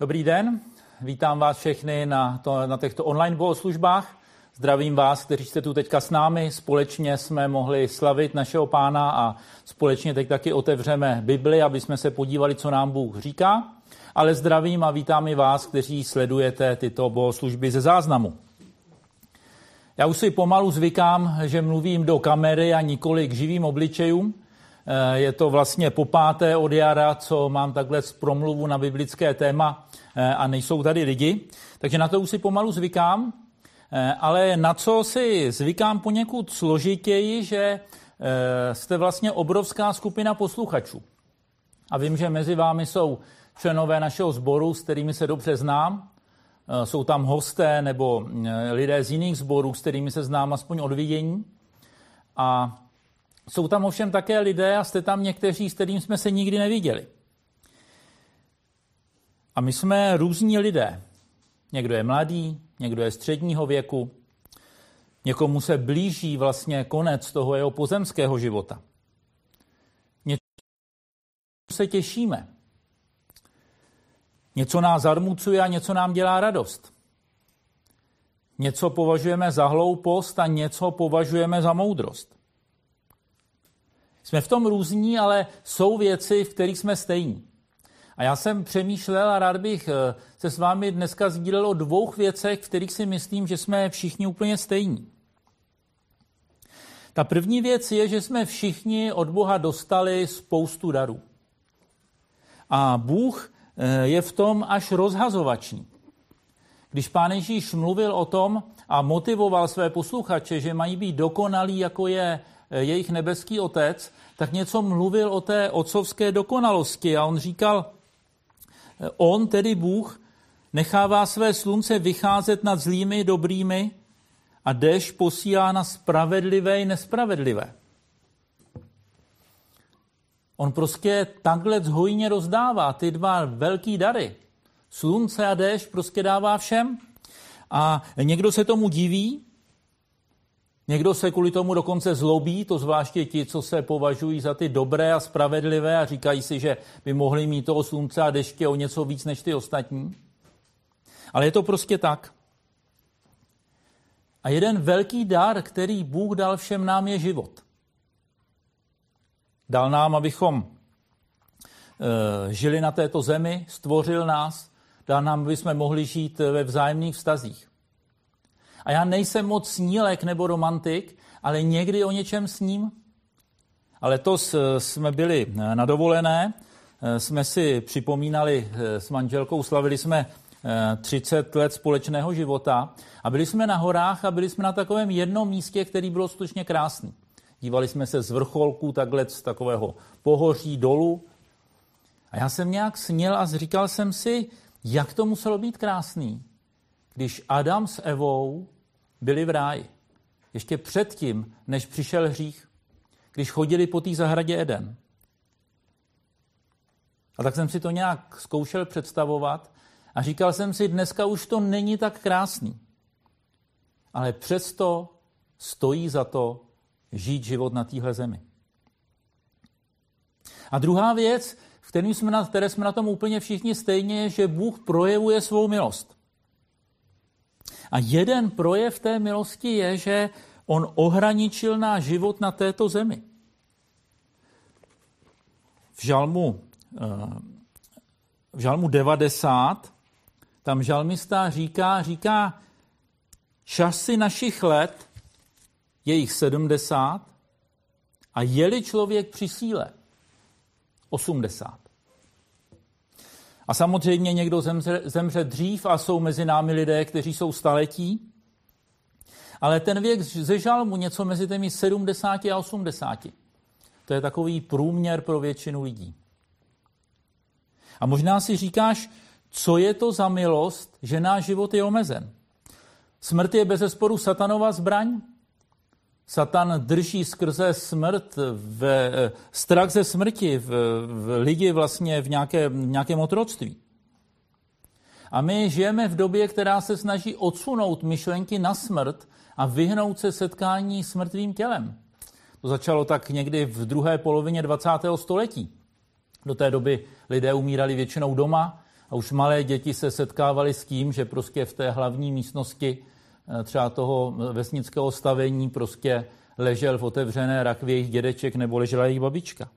Dobrý den, vítám vás všechny na, to, na těchto online bohoslužbách. Zdravím vás, kteří jste tu teďka s námi. Společně jsme mohli slavit našeho pána a společně teď taky otevřeme Bibli, aby jsme se podívali, co nám Bůh říká. Ale zdravím a vítám i vás, kteří sledujete tyto bohoslužby ze záznamu. Já už si pomalu zvykám, že mluvím do kamery a nikoli k živým obličejům. Eh, je to vlastně po páté od jara, co mám takhle z promluvu na biblické téma eh, a nejsou tady lidi. Takže na to už si pomalu zvykám, eh, ale na co si zvykám poněkud složitěji, že jste vlastně obrovská skupina posluchačů. A vím, že mezi vámi jsou členové našeho sboru, s kterými se dobře znám. Jsou tam hosté nebo lidé z jiných sborů, s kterými se znám aspoň od vidění. A jsou tam ovšem také lidé a jste tam někteří, s kterým jsme se nikdy neviděli. A my jsme různí lidé. Někdo je mladý, někdo je středního věku, někomu se blíží vlastně konec toho jeho pozemského života. Něco se těšíme. Něco nás zarmucuje a něco nám dělá radost. Něco považujeme za hloupost a něco považujeme za moudrost. Jsme v tom různí, ale jsou věci, v kterých jsme stejní. A já jsem přemýšlel a rád bych eh, se s vámi dneska sdílel o dvou věcech, v kterých si myslím, že jsme všichni úplně stejní. Ta první věc je, že jsme všichni od Boha dostali spoustu darů. A Bůh eh, je v tom až rozhazovačný. Když pán Ježíš mluvil o tom a motivoval své posluchače, že mají být dokonalí, jako je jejich nebeský otec, tak něco mluvil o té otcovské dokonalosti a on říkal, eh, on, tedy Bůh, nechává své slunce vycházet nad zlými dobrými a déšť posílá na spravedlivé i nespravedlivé. On prostě takhle hojně rozdává ty dva velký dary. Slunce a déšť prostě dává všem. A někdo se tomu diví, Někdo se kvůli tomu dokonce zlobí, to zvláště ti, co se považují za ty dobré a spravedlivé a říkají si, že by mohli mít toho slunce a deště o něco víc než ty ostatní. Ale je to prostě tak. A jeden velký dar, který Bůh dal všem nám, je život. Dal nám, abychom e, žili na této zemi, stvořil nás, dal nám, aby jsme mohli žít ve vzájemných vztazích. A já nejsem moc snílek nebo romantik, ale někdy o něčem sním. Ale to jsme byli eh, na dovolené, eh, jsme si připomínali eh, s manželkou, slavili jsme 30 let společného života a byli jsme na horách a byli jsme na takovém jednom místě, který bylo skutečně krásný. Dívali jsme se z vrcholku takhle z takového pohoří dolů a já jsem nějak sněl a říkal jsem si, jak to muselo být krásný, když Adam s Evou byli v ráji. Ještě předtím, než přišel hřích, když chodili po té zahradě Eden. A tak jsem si to nějak zkoušel představovat a říkal jsem si, dneska už to není tak krásný. Ale přesto stojí za to žít život na téhle zemi. A druhá věc, v které jsme, na, které jsme na tom úplně všichni stejně, je, že Bůh projevuje svou milost. A jeden projev té milosti je, že on ohraničil náš život na této zemi. V žalmu, eh, v žalmu 90 tam žalmista říká, říká, časy našich let je jich 70 a je-li člověk při síle 80. A samozřejmě někdo zemře, zemře dřív a jsou mezi námi lidé, kteří jsou staletí. Ale ten věk ze žalmu něco mezi těmi 70 a 80. To je takový průměr pro většinu lidí. A možná si říkáš, co je to za milost, že náš život je omezen. Smrt je bez sporu satanova zbraň, Satan drží skrze smrt, v, strach ze smrti v, v lidi vlastně v, nějaké, v nějakém otroctví. A my žijeme v době, která se snaží odsunout myšlenky na smrt a vyhnout se setkání s mrtvým tělem. To začalo tak někdy v druhé polovině 20. století. Do té doby lidé umírali většinou doma A už malé děti se setkávaly s tím, že prostě v té hlavní místnosti třeba toho vesnického stavení prostě ležel v otevřené rakvě jejich dědeček nebo ležela jejich babička.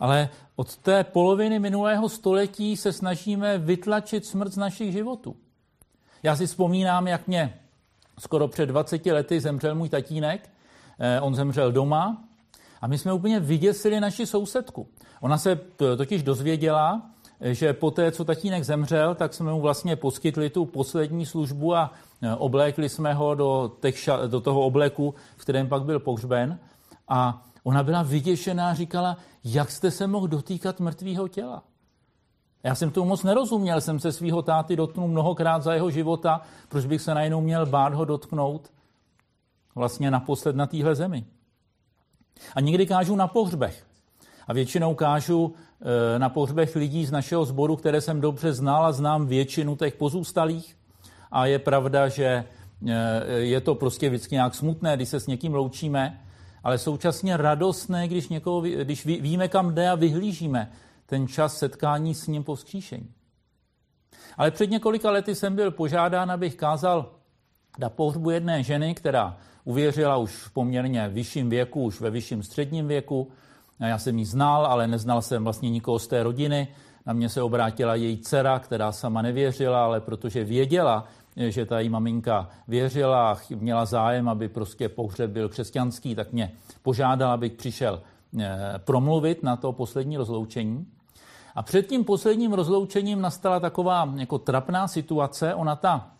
Ale od té poloviny minulého století se snažíme vytlačit smrt z našich životů. Já si vzpomínám, jak mě skoro před 20 lety zemřel můj tatínek. Eh, on zemřel doma a my jsme úplně vyděsili naši sousedku. Ona se totiž dozvěděla, že po té, co tatínek zemřel, tak jsme mu vlastně poskytli tu poslední službu a eh, oblékli jsme ho do, těch, do toho obleku, v kterém pak byl pohřben. A ona byla vyděšená říkala, jak jste se mohl dotýkat mrtvého těla. Já jsem tomu moc nerozuměl, jsem se svého táty dotknul mnohokrát za jeho života, proč bych se najednou měl bát ho dotknout vlastně naposled na téhle zemi. A někdy kážu na pohřbech. A většinou kážu e, na pohřbech lidí z našeho sboru, které jsem dobře znal a znám většinu těch pozůstalých. A je pravda, že e, je to prostě vždycky nějak smutné, když se s někým loučíme, ale současně radostné, když, někoho, když víme, kam jde a vyhlížíme ten čas setkání s ním po vzkříšení. Ale před několika lety jsem byl požádán, abych kázal na pohřbu jedné ženy, která uvěřila už v poměrně vyšším věku, už ve vyšším středním věku. Já jsem ji znal, ale neznal jsem vlastně nikoho z té rodiny. Na mě se obrátila její dcera, která sama nevěřila, ale protože věděla, že ta její maminka věřila a měla zájem, aby prostě pohřeb byl křesťanský, tak mě požádala, abych přišel eh, promluvit na to poslední rozloučení. A před tím posledním rozloučením nastala taková jako trapná situace. Ona ta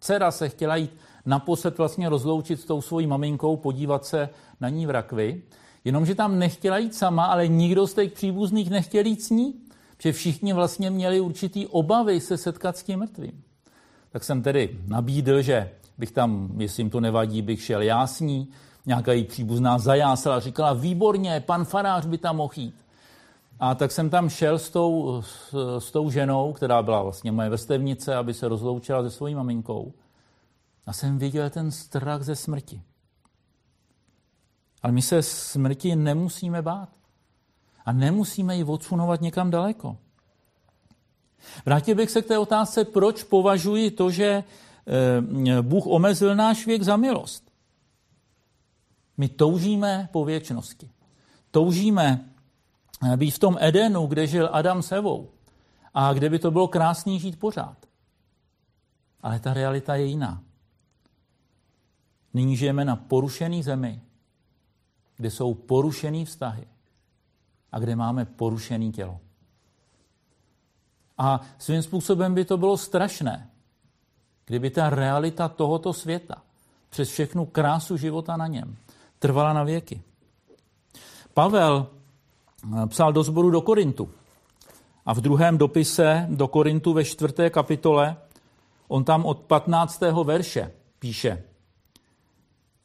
dcera se chtěla jít naposled vlastně rozloučit s tou svojí maminkou, podívat se na ní v rakvi, jenomže tam nechtěla jít sama, ale nikdo z těch příbuzných nechtěl jít s ní, protože všichni vlastně měli určitý obavy se setkat s tím mrtvým. Tak jsem tedy nabídl, že bych tam, jestli jim to nevadí, bych šel já s ní. Nějaká její příbuzná zajásala říkala, výborně, pan farář by tam mohl jít. A tak jsem tam šel s tou, s, s tou ženou, která byla vlastně moje vrstevnice, aby se rozloučila se svojí maminkou. A jsem viděl ten strach ze smrti. Ale my se smrti nemusíme bát. A nemusíme ji odsunovat někam daleko. Vrátil bych se k té otázce, proč považuji to, že eh, Bůh omezil náš věk za milost. My toužíme po věčnosti. Toužíme eh, být v tom Edenu, kde žil Adam s Evou a kde by to bylo krásný žít pořád. Ale ta realita je jiná. Nyní žijeme na porušený zemi, kde jsou porušený vztahy a kde máme porušený tělo. A svým způsobem by to bylo strašné, kdyby ta realita tohoto světa přes všechnu krásu života na něm trvala na věky. Pavel eh, psal do sboru do Korintu. A v druhém dopise do Korintu ve čtvrté kapitole, on tam od 15. verše píše.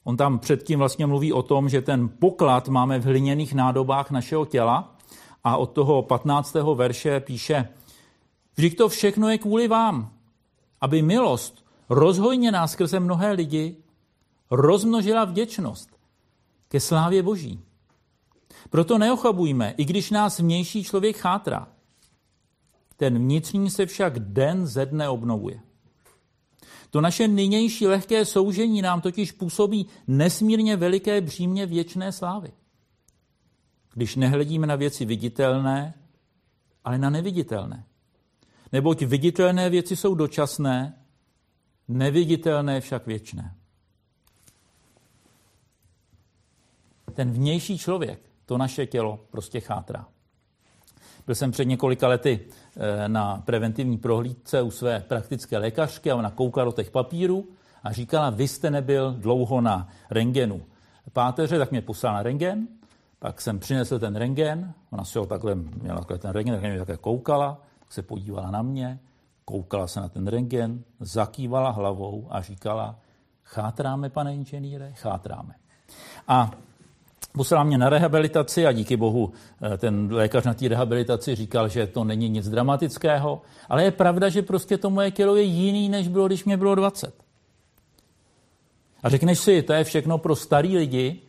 On tam předtím vlastně mluví o tom, že ten poklad máme v hliněných nádobách našeho těla a od toho 15. verše píše, Vždyť to všechno je kvůli vám, aby milost rozhojněná skrze mnohé lidi rozmnožila vděčnost ke slávě Boží. Proto neochabujme, i když nás vnější člověk chátrá. Ten vnitřní se však den ze dne obnovuje. To naše nynější lehké soužení nám totiž působí nesmírně veliké břímě věčné slávy. Když nehledíme na věci viditelné, ale na neviditelné. Neboť viditelné věci jsou dočasné, neviditelné však věčné. Ten vnější člověk, to naše tělo, prostě chátrá. Byl jsem před několika lety eh, na preventivní prohlídce u své praktické lékařky a ona koukala do těch papírů a říkala, vy jste nebyl dlouho na rengenu páteře, tak mě poslala na rengen, pak jsem přinesl ten rengen, ona si ho takhle, měla takhle ten rengen, tak mě také koukala, se podívala na mě, koukala se na ten rengen, zakývala hlavou a říkala, chátráme, pane inženýre, chátráme. A poslala mě na rehabilitaci a díky bohu eh, ten lékař na té rehabilitaci říkal, že to není nic dramatického, ale je pravda, že prostě to moje tělo je jiný, než bylo, když mě bylo 20. A řekneš si, to je všechno pro starý lidi,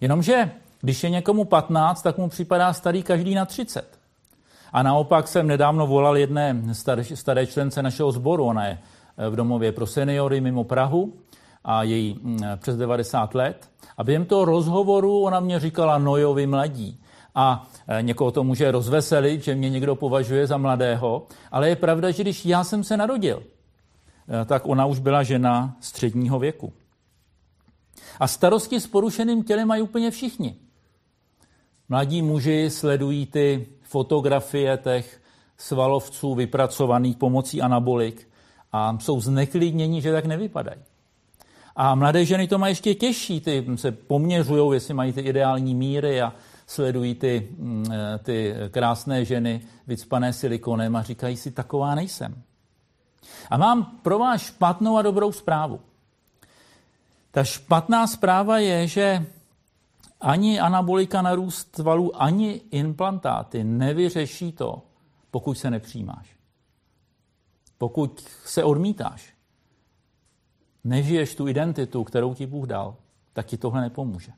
jenomže když je někomu 15, tak mu připadá starý každý na 30. A naopak jsem nedávno volal jedné staré, staré člence našeho sboru, ona je v domově pro seniory mimo Prahu a její mm, přes 90 let. A během toho rozhovoru ona mě říkala, no jo, vy mladí. A e, někoho to může rozveselit, že mě někdo považuje za mladého, ale je pravda, že když já jsem se narodil, e, tak ona už byla žena středního věku. A starosti s porušeným tělem mají úplně všichni. Mladí muži sledují ty fotografie těch svalovců vypracovaných pomocí anabolik a jsou zneklidněni, že tak nevypadají. A mladé ženy to mají ještě těžší, ty se poměřují, jestli mají ty ideální míry a sledují ty, mm, eh, ty krásné ženy vycpané silikonem a říkají si, taková nejsem. A mám pro vás špatnou a dobrou zprávu. Ta špatná zpráva je, že ani anabolika na růst valů, ani implantáty nevyřeší to, pokud se nepřijímáš. Pokud se odmítáš, nežiješ tu identitu, kterou ti Bůh dal, tak ti tohle nepomůže.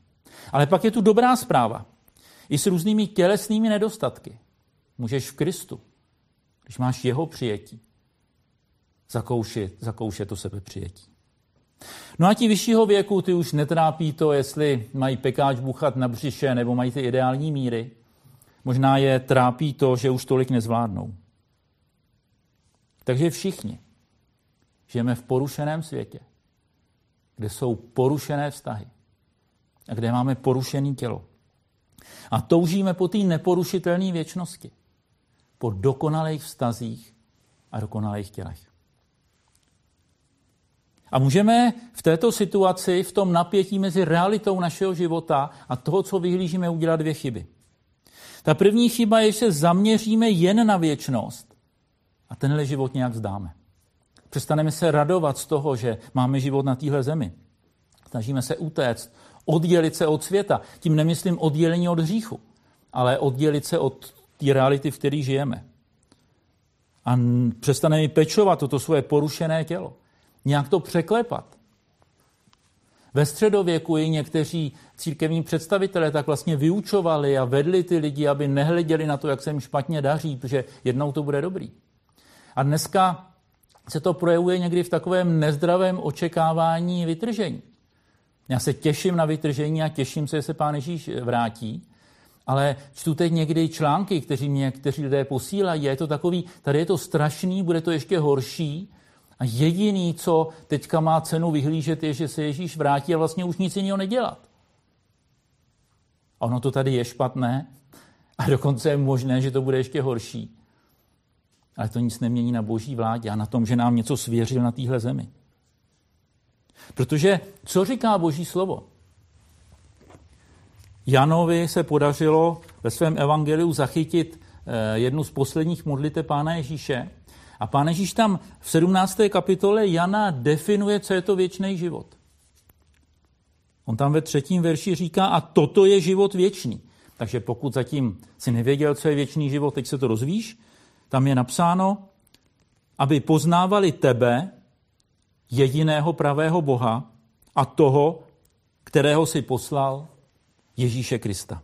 Ale pak je tu dobrá zpráva. I s různými tělesnými nedostatky můžeš v Kristu, když máš jeho přijetí, zakoušet, zakoušet to sebe přijetí. No a ti vyššího věku, ty už netrápí to, jestli mají pekáč buchat na břiše nebo mají ty ideální míry. Možná je trápí to, že už tolik nezvládnou. Takže všichni žijeme v porušeném světě, kde jsou porušené vztahy a kde máme porušené tělo. A toužíme po té neporušitelné věčnosti, po dokonalých vztazích a dokonalých tělech. A můžeme v této situaci, v tom napětí mezi realitou našeho života a toho, co vyhlížíme, udělat dvě chyby. Ta první chyba je, že se zaměříme jen na věčnost a tenhle život nějak zdáme. Přestaneme se radovat z toho, že máme život na téhle zemi. Snažíme se utéct, oddělit se od světa. Tím nemyslím oddělení od hříchu, ale oddělit se od té reality, v které žijeme. A přestaneme pečovat toto svoje porušené tělo nějak to překlepat. Ve středověku i někteří církevní představitelé tak vlastně vyučovali a vedli ty lidi, aby nehleděli na to, jak se jim špatně daří, protože jednou to bude dobrý. A dneska se to projevuje někdy v takovém nezdravém očekávání vytržení. Já se těším na vytržení a těším se, že se pán Ježíš vrátí, ale čtu teď někdy články, kteří mě někteří lidé posílají je to takový, tady je to strašný, bude to ještě horší, a jediný, co teďka má cenu vyhlížet, je, že se Ježíš vrátí a vlastně už nic jiného nedělat. A ono to tady je špatné a dokonce je možné, že to bude ještě horší. Ale to nic nemění na boží vládě a na tom, že nám něco svěřil na téhle zemi. Protože co říká boží slovo? Janovi se podařilo ve svém evangeliu zachytit eh, jednu z posledních modlite Pána Ježíše, a pán Ježíš tam v 17. kapitole Jana definuje, co je to věčný život. On tam ve třetím verši říká, a toto je život věčný. Takže pokud zatím si nevěděl, co je věčný život, teď se to rozvíš, tam je napsáno, aby poznávali tebe, jediného pravého Boha a toho, kterého si poslal Ježíše Krista.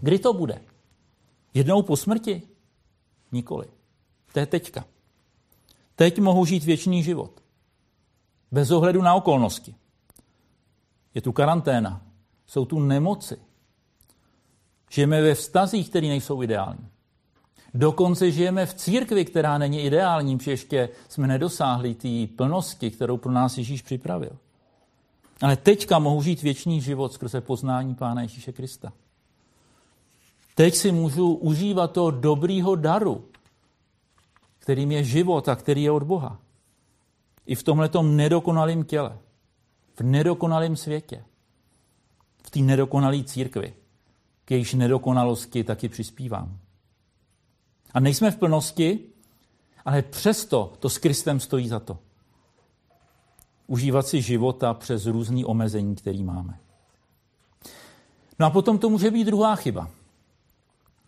Kdy to bude? Jednou po smrti? Nikoli. To je teďka. Teď mohu žít věčný život. Bez ohledu na okolnosti. Je tu karanténa, jsou tu nemoci. Žijeme ve vztazích, které nejsou ideální. Dokonce žijeme v církvi, která není ideální, protože ještě jsme nedosáhli té plnosti, kterou pro nás Ježíš připravil. Ale teďka mohu žít věčný život skrze poznání Pána Ježíše Krista. Teď si můžu užívat toho dobrýho daru, kterým je život a který je od Boha. I v tomhle nedokonalém těle, v nedokonalém světě, v té nedokonalé církvi, k jejíž nedokonalosti taky přispívám. A nejsme v plnosti, ale přesto to s Kristem stojí za to. Užívat si života přes různý omezení, který máme. No a potom to může být druhá chyba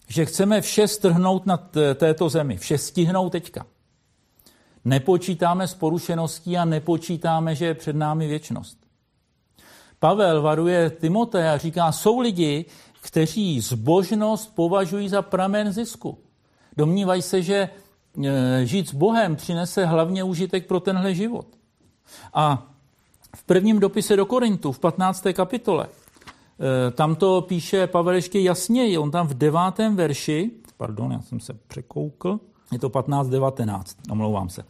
že chceme vše strhnout na této zemi, vše stihnout teďka. Nepočítáme s porušeností a nepočítáme, že je před námi věčnost. Pavel varuje Timote a říká, jsou lidi, kteří zbožnost považují za pramen zisku. Domnívají se, že e, žít s Bohem přinese hlavně užitek pro tenhle život. A v prvním dopise do Korintu, v 15. kapitole, e, tam to píše Pavel ještě jasněji. On tam v devátém verši, pardon, já jsem se překoukl, je to 15.19, omlouvám se.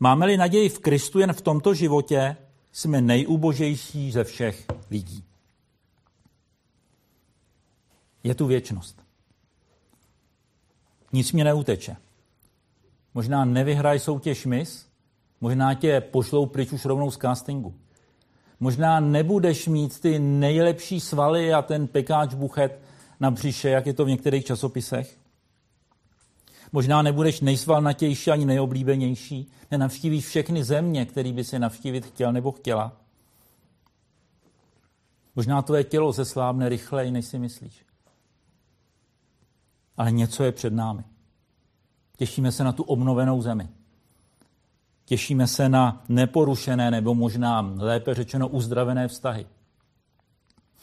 Máme-li naději v Kristu jen v tomto životě, jsme nejubožejší ze všech lidí. Je tu věčnost. Nic mě neuteče. Možná nevyhraj soutěž mis, možná tě pošlou pryč už rovnou z castingu. Možná nebudeš mít ty nejlepší svaly a ten pekáč buchet na břiše, jak je to v některých časopisech. Možná nebudeš nejsvalnatější ani nejoblíbenější, nenavštívíš všechny země, který by si navštívit chtěl nebo chtěla. Možná tvoje tělo zeslábne rychleji, než si myslíš. Ale něco je před námi. Těšíme se na tu obnovenou zemi. Těšíme se na neporušené nebo možná lépe řečeno uzdravené vztahy.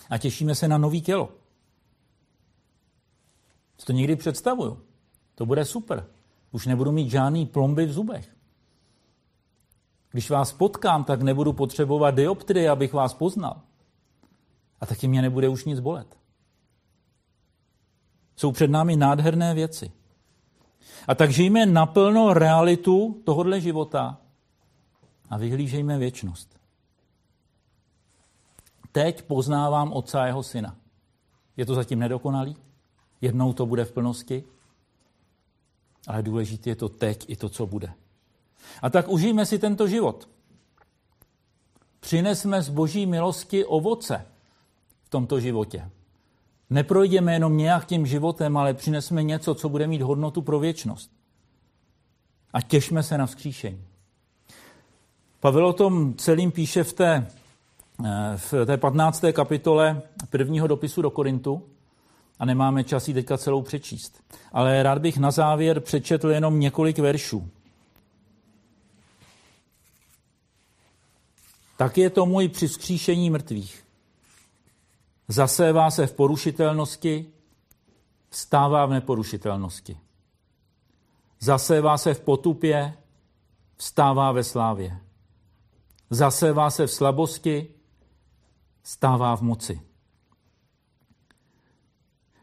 A těšíme se na nový tělo. Co to někdy představuju. To bude super. Už nebudu mít žádný plomby v zubech. Když vás potkám, tak nebudu potřebovat dioptry, abych vás poznal. A taky mě nebude už nic bolet. Jsou před námi nádherné věci. A tak žijeme naplno realitu tohohle života a vyhlížejme věčnost. Teď poznávám otce a jeho syna. Je to zatím nedokonalý? Jednou to bude v plnosti? Ale důležité je to teď i to, co bude. A tak užijme si tento život. Přinesme z boží milosti ovoce v tomto životě. Neprojdeme jenom nějak tím životem, ale přinesme něco, co bude mít hodnotu pro věčnost. A těšme se na vzkříšení. Pavel o tom celým píše v té, eh, v té 15. kapitole prvního dopisu do Korintu a nemáme čas ji teďka celou přečíst. Ale rád bych na závěr přečetl jenom několik veršů. Tak je to můj při vzkříšení mrtvých. Zasévá se v porušitelnosti, vstává v neporušitelnosti. Zasévá se v potupě, vstává ve slávě. Zasévá se v slabosti, stává v moci.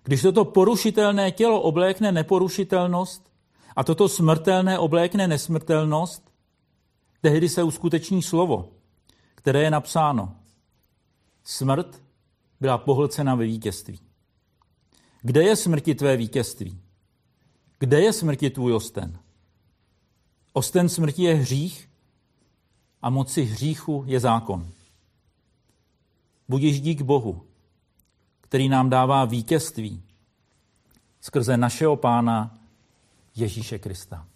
Když toto porušitelné tělo oblékne neporušitelnost a toto smrtelné oblékne nesmrtelnost, tehdy se uskuteční slovo, které je napsáno. Smrt byla pohlcena ve vítězství. Kde je smrti tvé vítězství? Kde je smrti tvůj osten? Osten smrti je hřích a moci hříchu je zákon. Budiš dík Bohu, který nám dává vítězství skrze našeho Pána Ježíše Krista.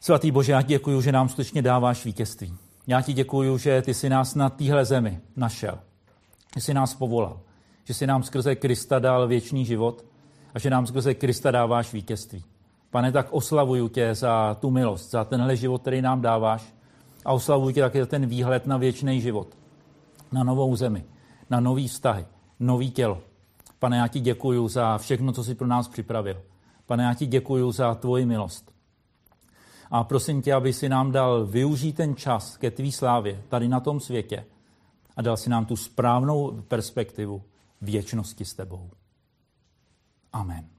Svatý Bože, já ti děkuji, že nám skutečně dáváš vítězství. Já ti děkuji, že ty jsi nás na téhle zemi našel, že jsi nás povolal, že jsi nám skrze Krista dal věčný život a že nám skrze Krista dáváš vítězství. Pane, tak oslavuju tě za tu milost, za tenhle život, který nám dáváš a oslavuju tě také za ten výhled na věčný život, na novou zemi, na nový vztahy, nový tělo. Pane, já ti děkuji za všechno, co jsi pro nás připravil. Pane, já ti děkuji za tvoji milost. A prosím tě, aby si nám dal využít ten čas ke tvý slávě tady na tom světě a dal si nám tu správnou perspektivu věčnosti s tebou. Amen.